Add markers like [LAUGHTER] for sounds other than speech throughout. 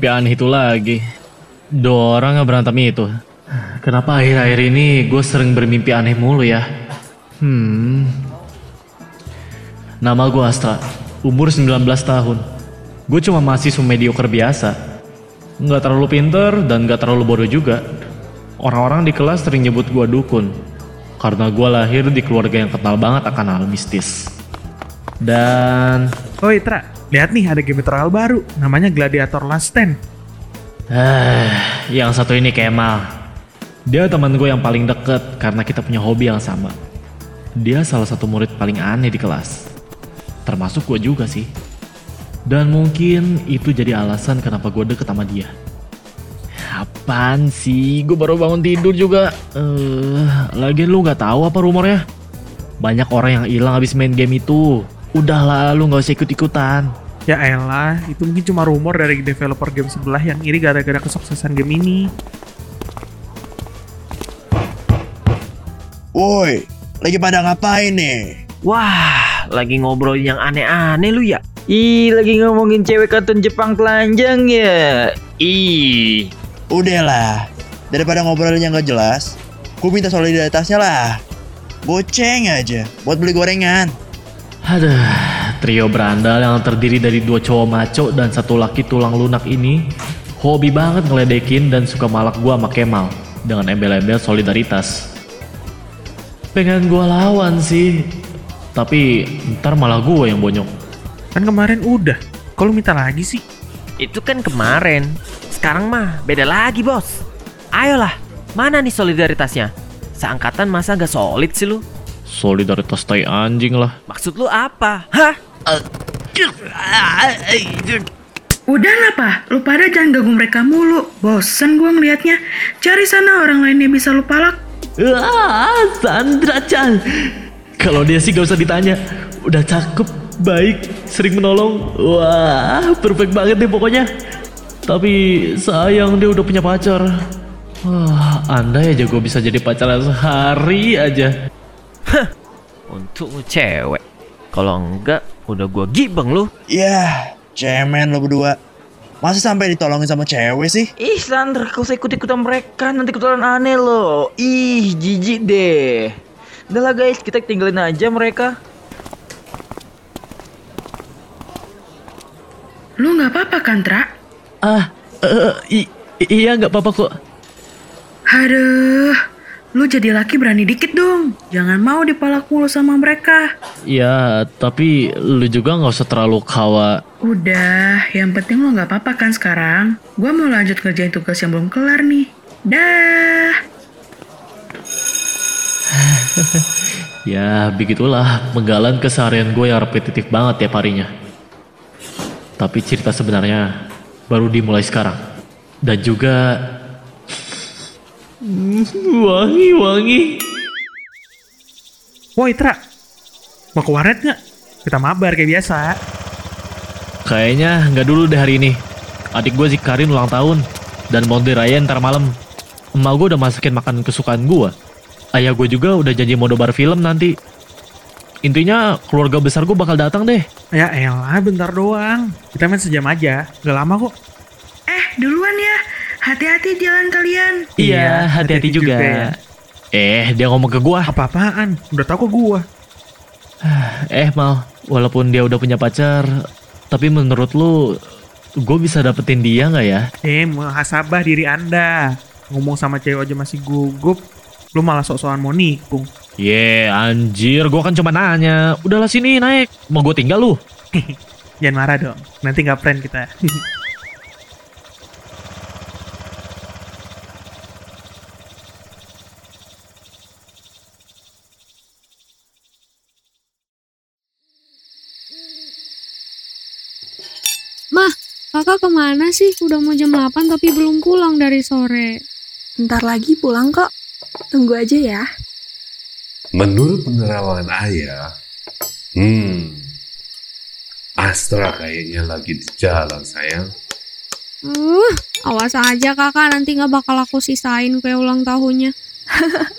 mimpi aneh itu lagi. Dua orang berantem itu. Kenapa akhir-akhir ini gue sering bermimpi aneh mulu ya? Hmm. Nama gue Astra, umur 19 tahun. Gue cuma mahasiswa mediocre biasa. Nggak terlalu pinter dan nggak terlalu bodoh juga. Orang-orang di kelas sering nyebut gue dukun. Karena gue lahir di keluarga yang kenal banget akan hal mistis. Dan Oi Tra, lihat nih ada game terkenal baru, namanya Gladiator Last Stand. Eh, yang satu ini Kemal. Dia teman gue yang paling deket karena kita punya hobi yang sama. Dia salah satu murid paling aneh di kelas. Termasuk gue juga sih. Dan mungkin itu jadi alasan kenapa gue deket sama dia. Apaan sih? Gue baru bangun tidur juga. Eh, lagian lu nggak tahu apa rumornya? Banyak orang yang hilang habis main game itu. Udahlah, lu nggak usah ikut-ikutan. Ya elah, itu mungkin cuma rumor dari developer game sebelah yang iri gara-gara kesuksesan game ini. Woi, lagi pada ngapain nih? Wah, lagi ngobrol yang aneh-aneh lu ya? Ih, lagi ngomongin cewek kartun Jepang telanjang ya? Ih, Udahlah, daripada ngobrolin yang gak jelas, gue minta solidaritasnya lah. Boceng aja, buat beli gorengan. Aduh, trio berandal yang terdiri dari dua cowok maco dan satu laki tulang lunak ini hobi banget ngeledekin dan suka malak gua sama Kemal dengan embel-embel solidaritas. Pengen gua lawan sih, tapi ntar malah gua yang bonyok. Kan kemarin udah, kalau minta lagi sih? itu kan kemarin. Sekarang mah beda lagi, bos. Ayolah, mana nih solidaritasnya? Seangkatan masa gak solid sih lu? Solidaritas tai anjing lah. Maksud lu apa? Hah? Udah apa? Lu pada jangan ganggu mereka mulu. Bosen gua ngeliatnya. Cari sana orang lainnya bisa lu palak. Wah, Sandra Chan. Kalau dia sih gak usah ditanya. Udah cakep, baik, sering menolong. Wah, perfect banget deh pokoknya. Tapi sayang dia udah punya pacar. Wah, andai aja gue bisa jadi pacaran sehari aja. Untuk lu cewek. Kalau enggak, udah gua gibeng lu. Yah, cemen lo berdua. Masa sampai ditolongin sama cewek sih? Ih, Sandra, kau usah ikut-ikutan mereka. Nanti ketularan aneh lo. Ih, jijik deh. Udah lah guys, kita tinggalin aja mereka. Lu nggak apa-apa kan, Tra? Ah, eh, i- iya nggak apa-apa kok. Aduh, lu jadi laki berani dikit dong. Jangan mau dipalak mulu sama mereka. Ya, tapi lu juga nggak usah terlalu kawa. Udah, yang penting lu nggak apa-apa kan sekarang. Gua mau lanjut kerjain tugas yang belum kelar nih. Dah. [LAUGHS] Ya, begitulah penggalan keseharian gue yang repetitif banget tiap harinya. Tapi cerita sebenarnya baru dimulai sekarang. Dan juga... Wangi-wangi. Woi Tra, mau ke warnet nggak? Kita mabar kayak biasa. Kayaknya nggak dulu deh hari ini. Adik gue si Karin ulang tahun. Dan mau dirayain ntar malam. Emak gue udah masakin makanan kesukaan gue. Ayah gue juga udah janji mau nobar film nanti. Intinya keluarga besar gue bakal datang deh. Ya elah, bentar doang. Kita main sejam aja, gak lama kok. Eh, duluan ya. Hati-hati jalan kalian. Iya, hati-hati juga. ya. Eh, dia ngomong ke gua. Apa-apaan? Udah tau kok gua. [SIGHS] Eh, Mal, walaupun dia udah punya pacar, tapi menurut lu, gue bisa dapetin dia nggak ya? Eh, muhasabah diri anda. Ngomong sama cewek aja masih gugup. Lu malah sok-sokan mau nikung. Ye, anjir, gua kan cuma nanya. Udahlah sini naik, mau gue tinggal lu. [LAUGHS] Jangan marah dong. Nanti nggak friend kita. [LAUGHS] Mah, kakak ke mana sih? Udah mau jam 8 tapi belum pulang dari sore. Ntar lagi pulang kok. Tunggu aja ya. Menurut penerawangan ayah, hmm, Astra kayaknya lagi di jalan sayang. Uh, awas aja kakak nanti nggak bakal aku sisain kue ulang tahunnya.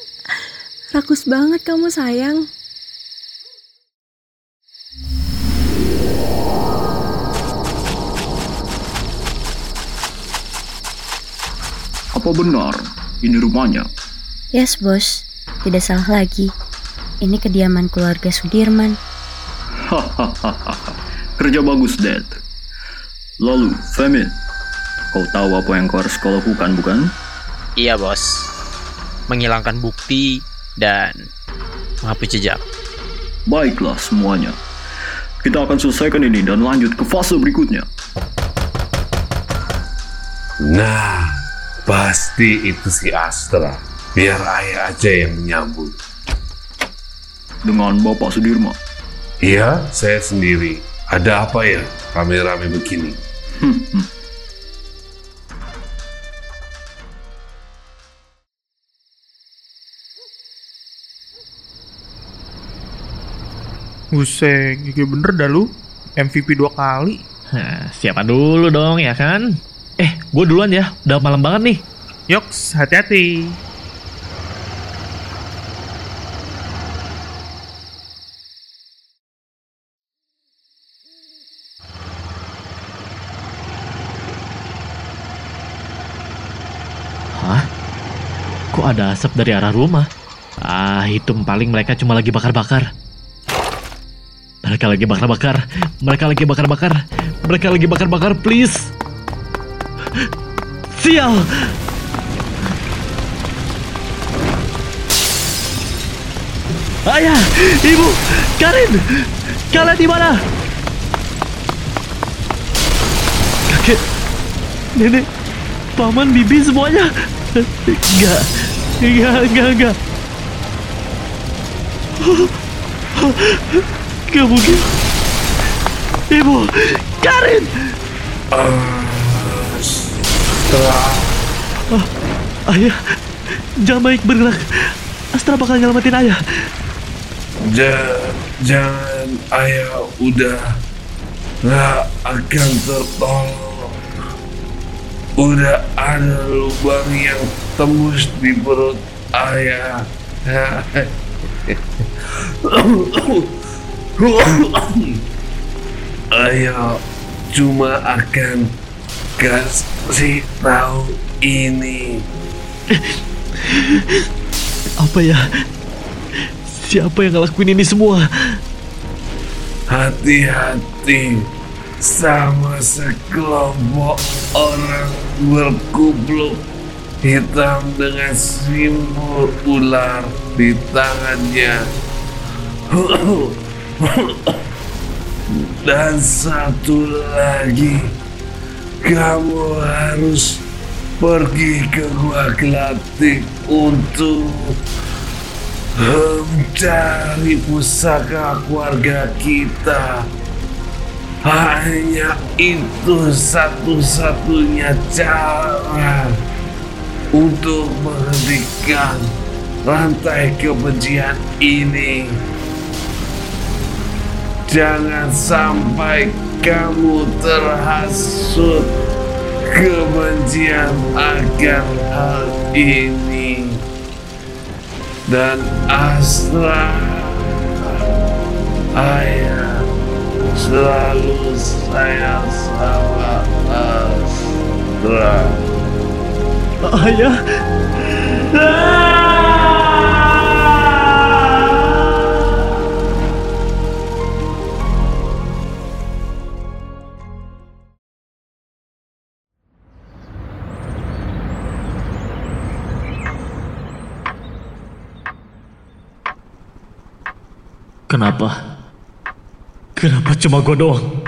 [LAUGHS] Rakus banget kamu sayang. Apa benar ini rumahnya? Yes, bos. Tidak salah lagi. Ini kediaman keluarga Sudirman. Hahaha. [LAUGHS] Kerja bagus, Dad. Lalu, Femin, kau tahu apa yang kau harus kau lakukan, bukan? Iya, bos. Menghilangkan bukti dan menghapus jejak. Baiklah semuanya. Kita akan selesaikan ini dan lanjut ke fase berikutnya. Nah, pasti itu si Astra. Biar ayah aja yang menyambut. Dengan Bapak Sudirman. Iya, saya sendiri. Ada apa ya rame-rame begini? Hmm, Buset, gigi bener dah lu. MVP dua kali. Siapa dulu dong ya kan? Eh, gue duluan ya. Udah malam banget nih. Yoks, hati-hati. Hah? Kok ada asap dari arah rumah? Ah, itu paling mereka cuma lagi bakar-bakar. Mereka lagi bakar-bakar. Mereka lagi bakar-bakar. Mereka lagi bakar-bakar, please. Sial! Ayah, ibu, Karin, kalian di mana? Kakek, nenek, paman, bibi semuanya. Enggak, enggak, enggak, enggak. Gak mungkin. Ibu, Karin. Ah, ayah, jangan baik bergerak. Astra bakal nyelamatin ayah. Ja- jangan ayah udah nggak akan tertolong. Udah ada lubang yang tembus di perut ayah. ayah cuma akan kasih tahu ini. Apa ya? Siapa yang ngelakuin ini semua? Hati-hati sama sekelompok orang berkupluk hitam dengan simbol ular di tangannya. Dan satu lagi, kamu harus pergi ke Gua Gelatik untuk mencari pusaka keluarga kita. Hanya itu satu-satunya cara untuk menghentikan rantai kebencian ini. Jangan sampai kamu terhasut kebencian akan hal ini. Dan Astra, ayah selalu sayang sama Astra. Ayah. Kenapa? Kenapa cuma gue doang?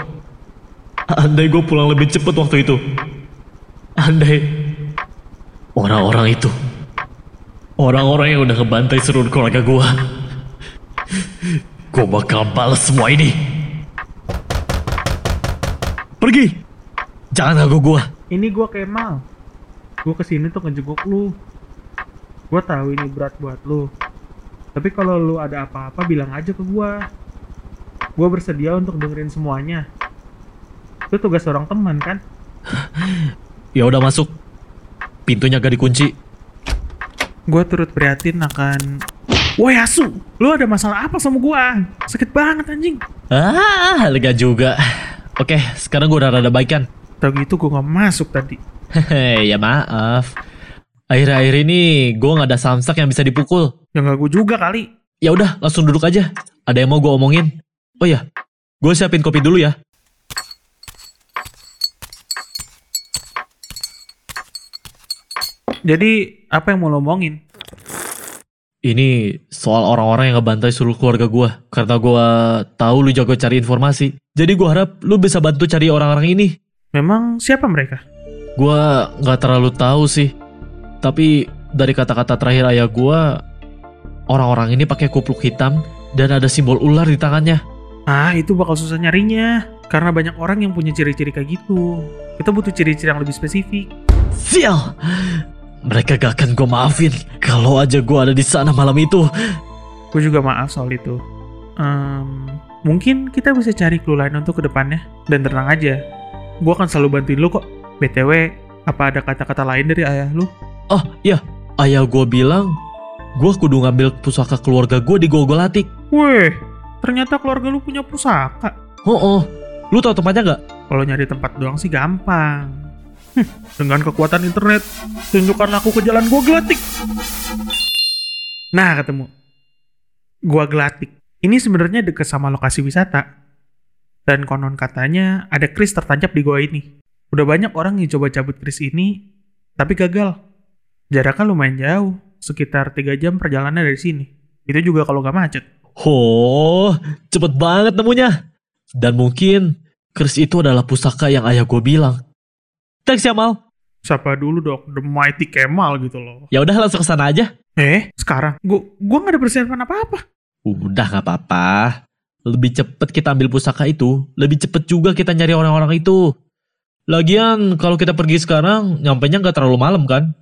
Andai gue pulang lebih cepat waktu itu. Andai orang-orang itu, orang-orang yang udah ngebantai seluruh keluarga gue, gue bakal balas semua ini. Pergi, jangan ganggu gue. Ini gua Kemal. Gua ke sini tuh ngejenguk lu. Gua tahu ini berat buat lu. Tapi kalau lu ada apa-apa bilang aja ke gua. Gua bersedia untuk dengerin semuanya. Itu tugas seorang teman kan? Ya udah masuk. Pintunya gak dikunci. Gue turut prihatin akan... Woi Asu, lu ada masalah apa sama gua? Sakit banget anjing. Ah, lega juga. Oke, sekarang gue udah rada baikan. Tau gitu gue gak masuk tadi. Hehe, [LAUGHS] ya maaf. Akhir-akhir ini gue nggak ada samsak yang bisa dipukul. Ya nggak gue juga kali. Ya udah, langsung duduk aja. Ada yang mau gue omongin. Oh ya, gue siapin kopi dulu ya. Jadi apa yang mau lo omongin? Ini soal orang-orang yang ngebantai seluruh keluarga gue. Karena gue tahu lu jago cari informasi. Jadi gue harap lu bisa bantu cari orang-orang ini. Memang siapa mereka? Gue nggak terlalu tahu sih. Tapi dari kata-kata terakhir ayah gue, orang-orang ini pakai kupluk hitam dan ada simbol ular di tangannya. Ah, itu bakal susah nyarinya. Karena banyak orang yang punya ciri-ciri kayak gitu. Kita butuh ciri-ciri yang lebih spesifik. Sial! Mereka gak akan gue maafin kalau aja gue ada di sana malam itu. Gue juga maaf soal itu. Ehm, mungkin kita bisa cari clue lain untuk ke depannya. Dan tenang aja, gue akan selalu bantuin lu kok. BTW, apa ada kata-kata lain dari ayah lu? Oh iya, ayah gue bilang gue kudu ngambil pusaka keluarga gue di Gogolatik. Weh, ternyata keluarga lu punya pusaka. Oh, oh. lu tau tempatnya gak? Kalau nyari tempat doang sih gampang. Hm, dengan kekuatan internet, tunjukkan aku ke jalan gua gelatik. Nah, ketemu. Gua gelatik. Ini sebenarnya dekat sama lokasi wisata. Dan konon katanya ada kris tertancap di gua ini. Udah banyak orang yang coba cabut kris ini, tapi gagal. Jaraknya lumayan jauh, sekitar 3 jam perjalanan dari sini. Itu juga kalau nggak macet. Oh, cepet banget nemunya. Dan mungkin kris itu adalah pusaka yang ayah gue bilang. Thanks ya Mal. Siapa dulu dok, The Mighty Kemal gitu loh. Ya udah langsung ke sana aja. Eh, sekarang? Gua gua nggak ada persiapan apa-apa. Udah nggak apa-apa. Lebih cepet kita ambil pusaka itu, lebih cepet juga kita nyari orang-orang itu. Lagian kalau kita pergi sekarang, nyampainya nggak terlalu malam kan?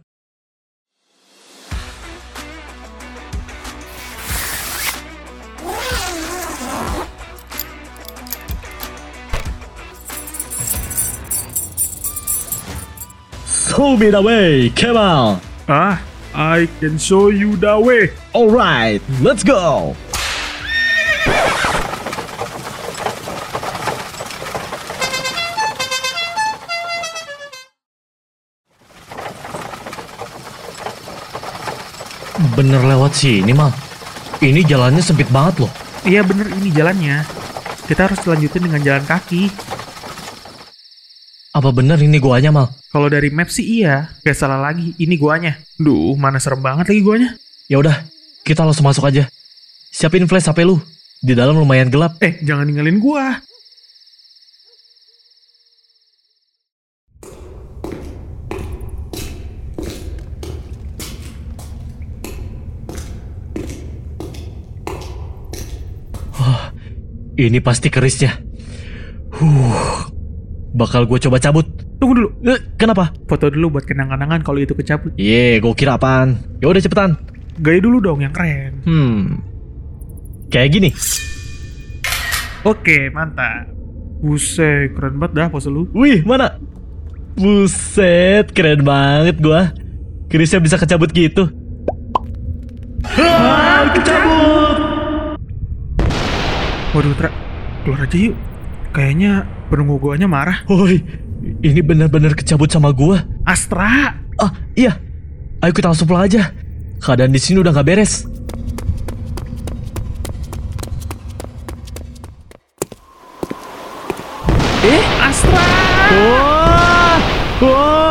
Show me the way, Kemal. Ah, I can show you the way. Alright, let's go. Bener lewat sini, Mal. Ini jalannya sempit banget loh. Iya bener ini jalannya. Kita harus lanjutin dengan jalan kaki. Apa bener ini guanya, Mal? Kalau dari map sih iya, gak salah lagi. Ini guanya. Duh, mana serem banget lagi guanya. Ya udah, kita langsung masuk aja. Siapin flash HP lu. Di dalam lumayan gelap. Eh, jangan ninggalin gua. Ini pasti kerisnya. Huh, bakal gue coba cabut. Tunggu dulu. Eh, kenapa? Foto dulu buat kenang-kenangan kalau itu kecabut. Ye, gue kira apaan? Ya udah cepetan. Gaya dulu dong yang keren. Hmm, kayak gini. Oke, mantap. Buset, keren banget dah pose lu. Wih, mana? Buset, keren banget gua. Kerisnya bisa kecabut gitu. Ah, kecabut! Waduh, Tra. Keluar aja yuk. Kayaknya penunggu guanya marah. Woi, ini benar-benar kecabut sama gua. Astra! Ah, iya. Ayo kita langsung pulang aja. Keadaan di sini udah nggak beres. Eh, Astra! Wah! Wah!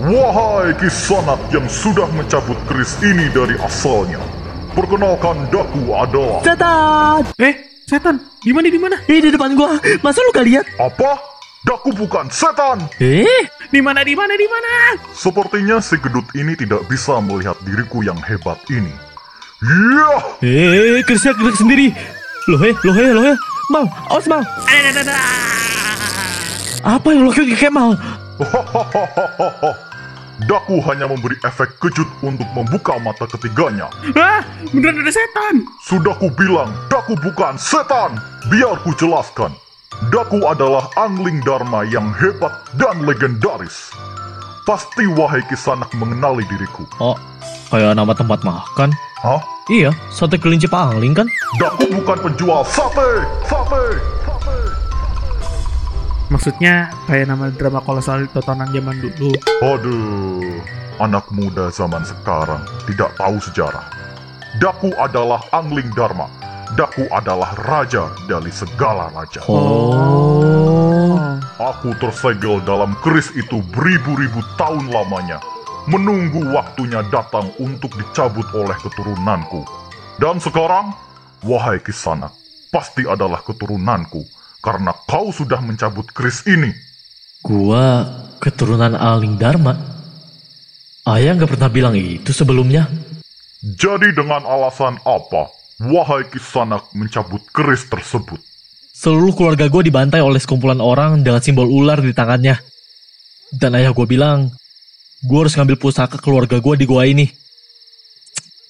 Wahai kisanat yang sudah mencabut keris ini dari asalnya. Perkenalkan Daku adalah... Setan! Eh, setan? Di mana di mana? Eh, di depan gua. Masa lu gak lihat? Apa? Daku bukan setan! Eh? Di mana di mana di mana? Sepertinya si gedut ini tidak bisa melihat diriku yang hebat ini. Iya! Eh, kerisnya gerak sendiri. Loh eh, loh eh, loh eh. Mal, awas mal. Apa yang lo kayak Kemal? Daku hanya memberi efek kejut untuk membuka mata ketiganya. Ah, beneran ada setan. Sudah ku bilang, Daku bukan setan. Biar ku jelaskan. Daku adalah angling Dharma yang hebat dan legendaris. Pasti wahai kisanak mengenali diriku. Oh, kayak nama tempat makan. Hah? Iya, sate kelinci pangling kan? Daku bukan penjual sate, sate. Maksudnya kayak nama drama kolosal tontonan zaman dulu. Aduh, anak muda zaman sekarang tidak tahu sejarah. Daku adalah angling Dharma. Daku adalah raja dari segala raja. Oh. Aku tersegel dalam keris itu beribu-ribu tahun lamanya, menunggu waktunya datang untuk dicabut oleh keturunanku. Dan sekarang, wahai Kisanak, pasti adalah keturunanku, karena kau sudah mencabut keris ini. Gua keturunan Aling Dharma. Ayah nggak pernah bilang itu sebelumnya. Jadi dengan alasan apa, wahai Kisanak mencabut keris tersebut? Seluruh keluarga gue dibantai oleh sekumpulan orang dengan simbol ular di tangannya. Dan ayah gue bilang, gue harus ngambil pusaka keluarga gue di gua ini.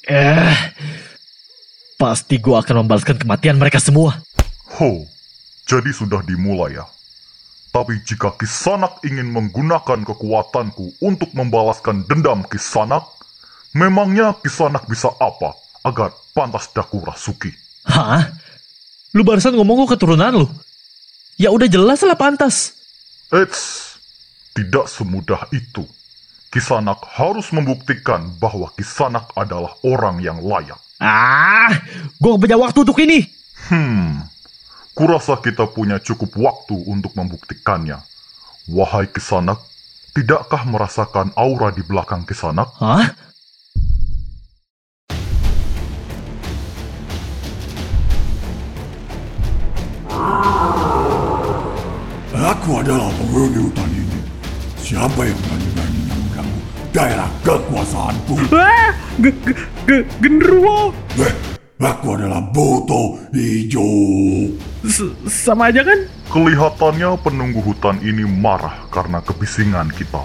Eh, pasti gue akan membalaskan kematian mereka semua. Ho, jadi sudah dimulai ya. Tapi jika Kisanak ingin menggunakan kekuatanku untuk membalaskan dendam Kisanak, memangnya Kisanak bisa apa agar pantas daku rasuki? Hah? Lu barusan ngomong gue keturunan lu? Ya udah jelas lah pantas. Eits, tidak semudah itu. Kisanak harus membuktikan bahwa Kisanak adalah orang yang layak. Ah, gue punya waktu untuk ini. Hmm, kurasa kita punya cukup waktu untuk membuktikannya. Wahai Kisanak, tidakkah merasakan aura di belakang Kisanak? Hah? Aku adalah penghuni hutan ini. Siapa yang berani-beraninya mengganggu daerah kekuasaanku? Ge- ge- ge- genderuwo. Eh, aku adalah Boto Hijau. S- sama aja kan? Kelihatannya penunggu hutan ini marah karena kebisingan kita.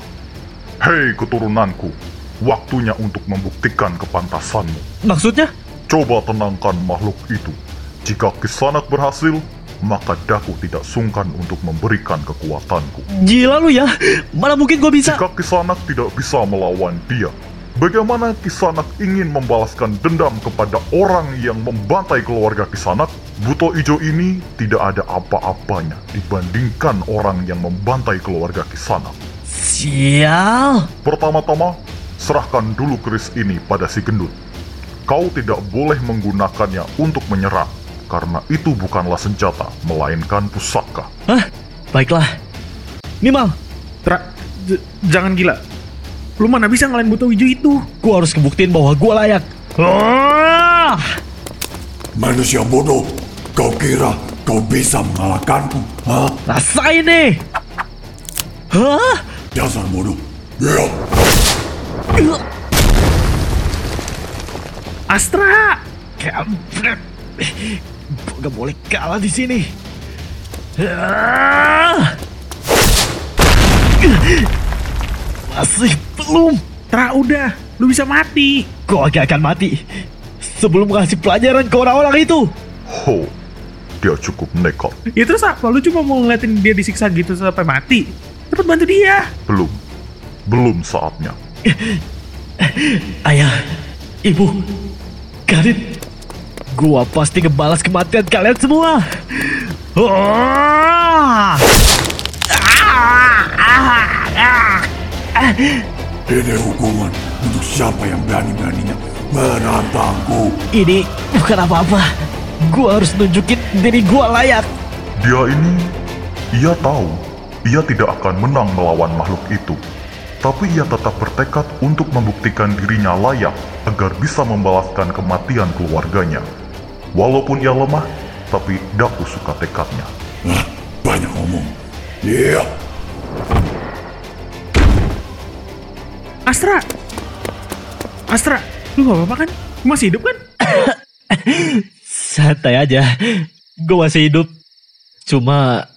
Hei keturunanku, waktunya untuk membuktikan kepantasanmu. Maksudnya? Coba tenangkan makhluk itu. Jika Kisanak berhasil, maka Daku tidak sungkan untuk memberikan kekuatanku. Gila lu ya, mana mungkin gue bisa? Jika Kisanak tidak bisa melawan dia, bagaimana Kisanak ingin membalaskan dendam kepada orang yang membantai keluarga Kisanak? Buto Ijo ini tidak ada apa-apanya dibandingkan orang yang membantai keluarga Kisanak. Sial. Pertama-tama, serahkan dulu keris ini pada si gendut. Kau tidak boleh menggunakannya untuk menyerang, karena itu bukanlah senjata, melainkan pusaka. Hah? Baiklah. Nimal. Tra, j- jangan gila. Lu mana bisa ngalahin buto hijau itu? Gue harus ngebuktiin bahwa gue layak. Ah! Manusia bodoh, kau kira kau bisa mengalahkanku? Hah? Rasain nih. Hah? Dasar bodoh. Ya. Astra! Kampret. Gak boleh kalah di sini. Ah! Masih belum. Tra, udah. Lu bisa mati. Gue gak akan mati. Sebelum ngasih pelajaran ke orang-orang itu. Ho, dia cukup nekat. Ya terus apa? Lu cuma mau ngeliatin dia disiksa gitu sampai mati? Cepet bantu dia. Belum, belum saatnya. Ayah, ibu, Karin, gua pasti ngebalas kematian kalian semua. Ah! Ini hukuman untuk siapa yang berani-beraninya menantangku. Ini bukan apa-apa. Gua harus nunjukin diri gua layak. Dia ini, ia tahu, ia tidak akan menang melawan makhluk itu. Tapi ia tetap bertekad untuk membuktikan dirinya layak agar bisa membalaskan kematian keluarganya. Walaupun ia lemah, tapi Daku suka tekadnya. Banyak ngomong. Iya. Astra! Astra, lu gak apa-apa kan? Lu masih hidup kan? [COUGHS] Santai aja. Gua masih hidup. Cuma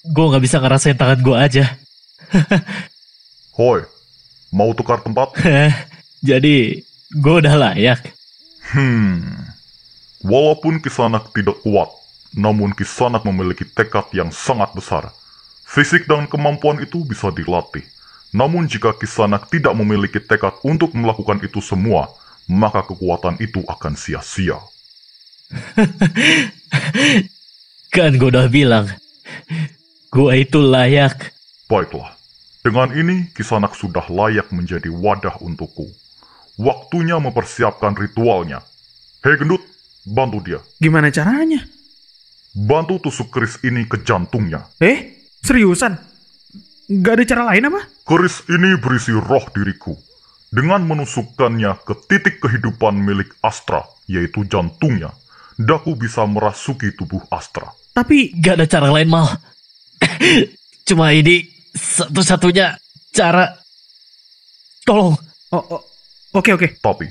gua nggak bisa ngerasain tangan gua aja. [LAUGHS] Hoi, mau tukar tempat? [LAUGHS] Jadi gua udah layak. Hmm, walaupun Kisanak tidak kuat, namun Kisanak memiliki tekad yang sangat besar. Fisik dan kemampuan itu bisa dilatih. Namun jika Kisanak tidak memiliki tekad untuk melakukan itu semua, maka kekuatan itu akan sia-sia. [LAUGHS] Kan gue udah bilang, gue itu layak. Baiklah, dengan ini Kisanak sudah layak menjadi wadah untukku. Waktunya mempersiapkan ritualnya. Hei gendut, bantu dia. Gimana caranya? Bantu tusuk keris ini ke jantungnya. Eh, seriusan? Gak ada cara lain apa? Keris ini berisi roh diriku. Dengan menusukkannya ke titik kehidupan milik Astra, yaitu jantungnya, Daku bisa merasuki tubuh Astra. Tapi gak ada cara lain mal. [COUGHS] Cuma ini satu-satunya cara. Tolong. Oh, oh. Oke, oke. Tapi,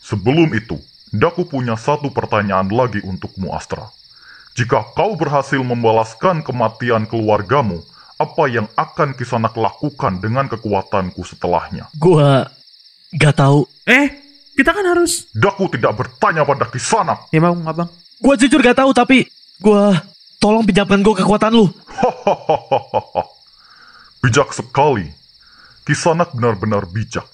sebelum itu, Daku punya satu pertanyaan lagi untukmu Astra. Jika kau berhasil membalaskan kematian keluargamu, apa yang akan Kisanak lakukan dengan kekuatanku setelahnya? Gua gak tahu. Eh, kita kan harus... Daku tidak bertanya pada Kisanak. Ya mau, abang. Gua jujur gak tahu, tapi gua tolong pinjamkan gua kekuatan lu. bijak sekali. Kisanak benar-benar bijak.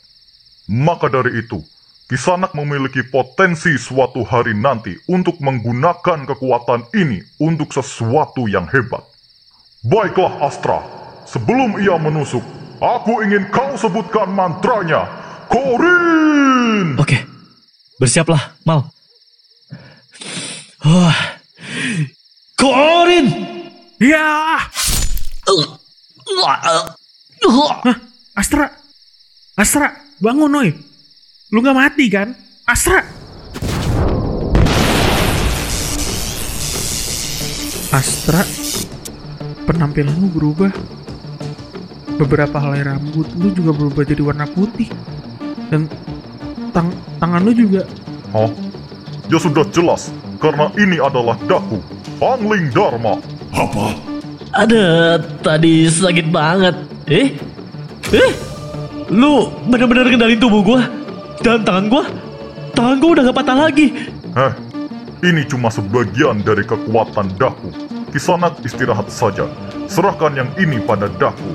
Maka dari itu, Kisanak memiliki potensi suatu hari nanti untuk menggunakan kekuatan ini untuk sesuatu yang hebat. Baiklah Astra, sebelum ia menusuk, aku ingin kau sebutkan mantranya. Korin! Oke, bersiaplah, Mal. Wah, Korin! Ya! Hah, Astra! Astra, bangun, Noy! Lu gak mati kan? Astra! Astra, penampilan lu berubah. Beberapa helai rambut lu juga berubah jadi warna putih. Dan tang tangan lu juga. Hah? Ya sudah jelas, karena ini adalah Daku, Angling Dharma. Apa? Ada, tadi sakit banget. Eh? Eh? Lu bener-bener kendalin tubuh gua? Dan tangan gua? Tangan gua udah gak patah lagi. Heh, ini cuma sebagian dari kekuatan Daku. Kisanak istirahat saja. Serahkan yang ini pada Daku.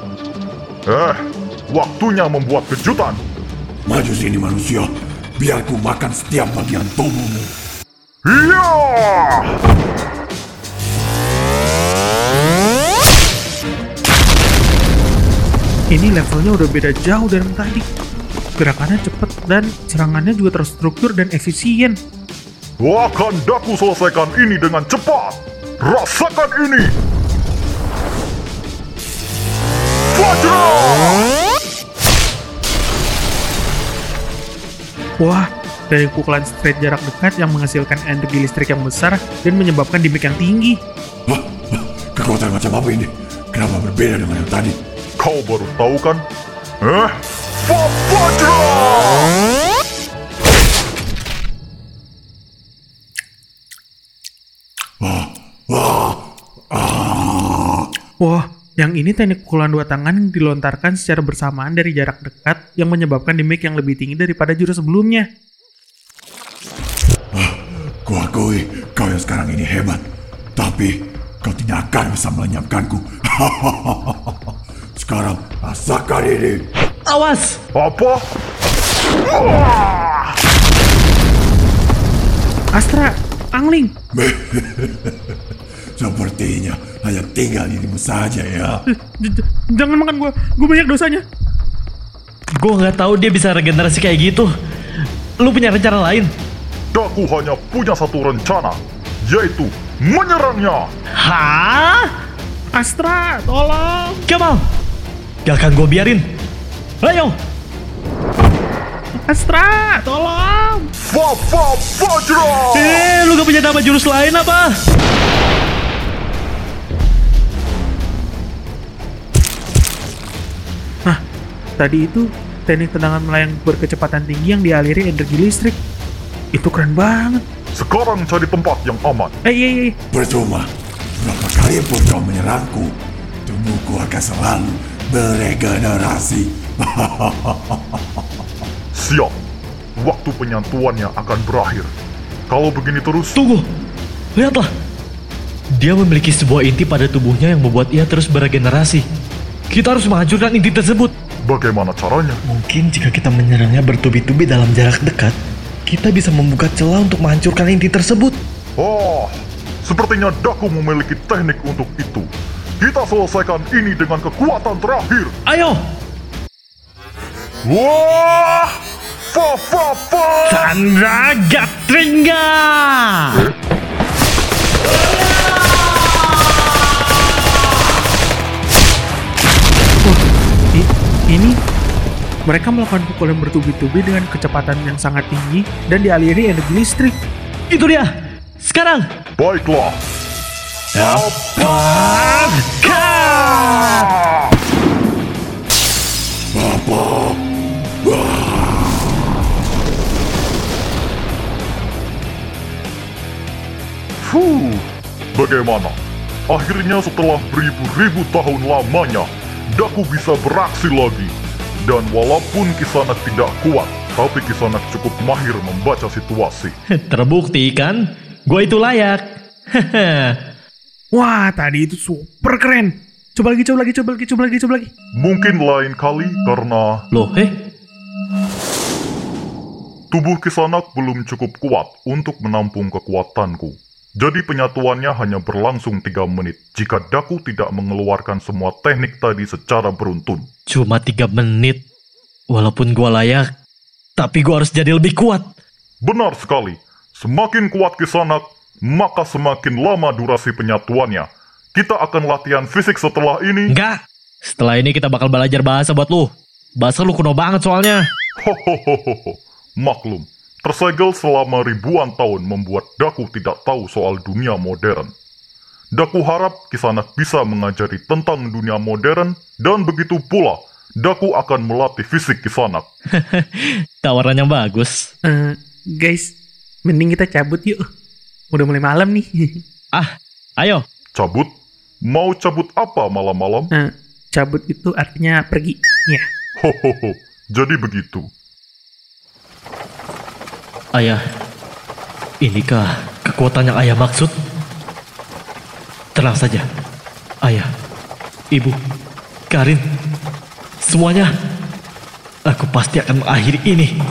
Eh, waktunya membuat kejutan. Maju sini manusia, biar ku makan setiap bagian tubuhmu. Iya! Ini levelnya udah beda jauh dari tadi. Gerakannya cepet dan serangannya juga terstruktur dan efisien. Akan Daku selesaikan ini dengan cepat. Rasakan ini. Fajra! Wah, dari pukulan straight jarak dekat yang menghasilkan energi listrik yang besar dan menyebabkan damage yang tinggi. Wah, wah, kekuatan macam apa ini? Kenapa berbeda dengan yang tadi? Kau baru tahu kan? Eh, Fajra! Wah, yang ini teknik pukulan dua tangan yang dilontarkan secara bersamaan dari jarak dekat yang menyebabkan damage yang lebih tinggi daripada jurus sebelumnya. Kuakui kau yang sekarang ini hebat, tapi kau tidak akan bisa melenyapkanku. [LAUGHS] sekarang rasakan ini. Awas! Apa? Astra, Angling, [LAUGHS] Sepertinya hanya tinggal dirimu saja ya. [LAUGHS] j- jangan makan gua, gua banyak dosanya. Gua nggak tahu dia bisa regenerasi kayak gitu. Lu punya rencana lain? Daku hanya punya satu rencana, yaitu menyerangnya. Hah? Astra, tolong. Kemal! Gak akan gue biarin. Ayo! Astra, tolong. Fa Fa Fajra! Eh, lu gak punya nama jurus lain apa? Tadi itu teknik tendangan melayang berkecepatan tinggi yang dialiri energi listrik. Itu keren banget. Sekarang cari tempat yang aman. Eh, iya, iya. Percuma. Berapa kali pun kau menyerangku, tubuhku akan selalu beregenerasi. [LAUGHS] Siap. Waktu penyantuannya akan berakhir. Kalau begini terus... Tunggu. Lihatlah. Dia memiliki sebuah inti pada tubuhnya yang membuat ia terus beregenerasi. Kita harus menghancurkan inti tersebut. Bagaimana caranya? Mungkin jika kita menyerangnya bertubi-tubi dalam jarak dekat, kita bisa membuka celah untuk menghancurkan inti tersebut. Oh, sepertinya Daku memiliki teknik untuk itu. Kita selesaikan ini dengan kekuatan terakhir. Ayo! Wah! Fa fa fa! Chandra Gatringa! I- mereka melakukan pukulan bertubi-tubi dengan kecepatan yang sangat tinggi dan dialiri energi listrik. Itu dia! Sekarang! Baiklah. Fuh, bagaimana? Akhirnya setelah beribu-ribu tahun lamanya, Daku bisa beraksi lagi. Dan walaupun Kisanak tidak kuat, tapi Kisanak cukup mahir membaca situasi. [LAUGHS] Terbukti kan? Gue itu layak. [LAUGHS] Wah, tadi itu super keren. Coba lagi, coba lagi, coba lagi, coba lagi, coba lagi. Mungkin lain kali karena Loh, eh? tubuh Kisanak belum cukup kuat untuk menampung kekuatanku. Jadi penyatuannya hanya berlangsung 3 menit jika Daku tidak mengeluarkan semua teknik tadi secara beruntun. Cuma tiga menit. Walaupun gue layak, tapi gue harus jadi lebih kuat. Benar sekali, semakin kuat Kisanak, maka semakin lama durasi penyatuannya. Kita akan latihan fisik setelah ini. Enggak! Setelah ini kita bakal belajar bahasa buat lu. Bahasa lu kuno banget soalnya. Hohohoho, maklum. Tersegel selama ribuan tahun membuat Daku tidak tahu soal dunia modern. Daku harap Kisanak bisa mengajari tentang dunia modern dan begitu pula Daku akan melatih fisik Kisanak. [LAUGHS] Tawarannya bagus. Eh, guys, mending kita cabut yuk. Udah mulai malam nih. [LAUGHS] ah, ayo. Cabut? Mau cabut apa malam-malam? Eh, cabut itu artinya pergi. Ya. Hohoho, jadi begitu. Ayah, inikah kekuatan yang ayah maksud? Tenang saja, ayah, ibu, Karin, semuanya. Aku pasti akan mengakhiri ini.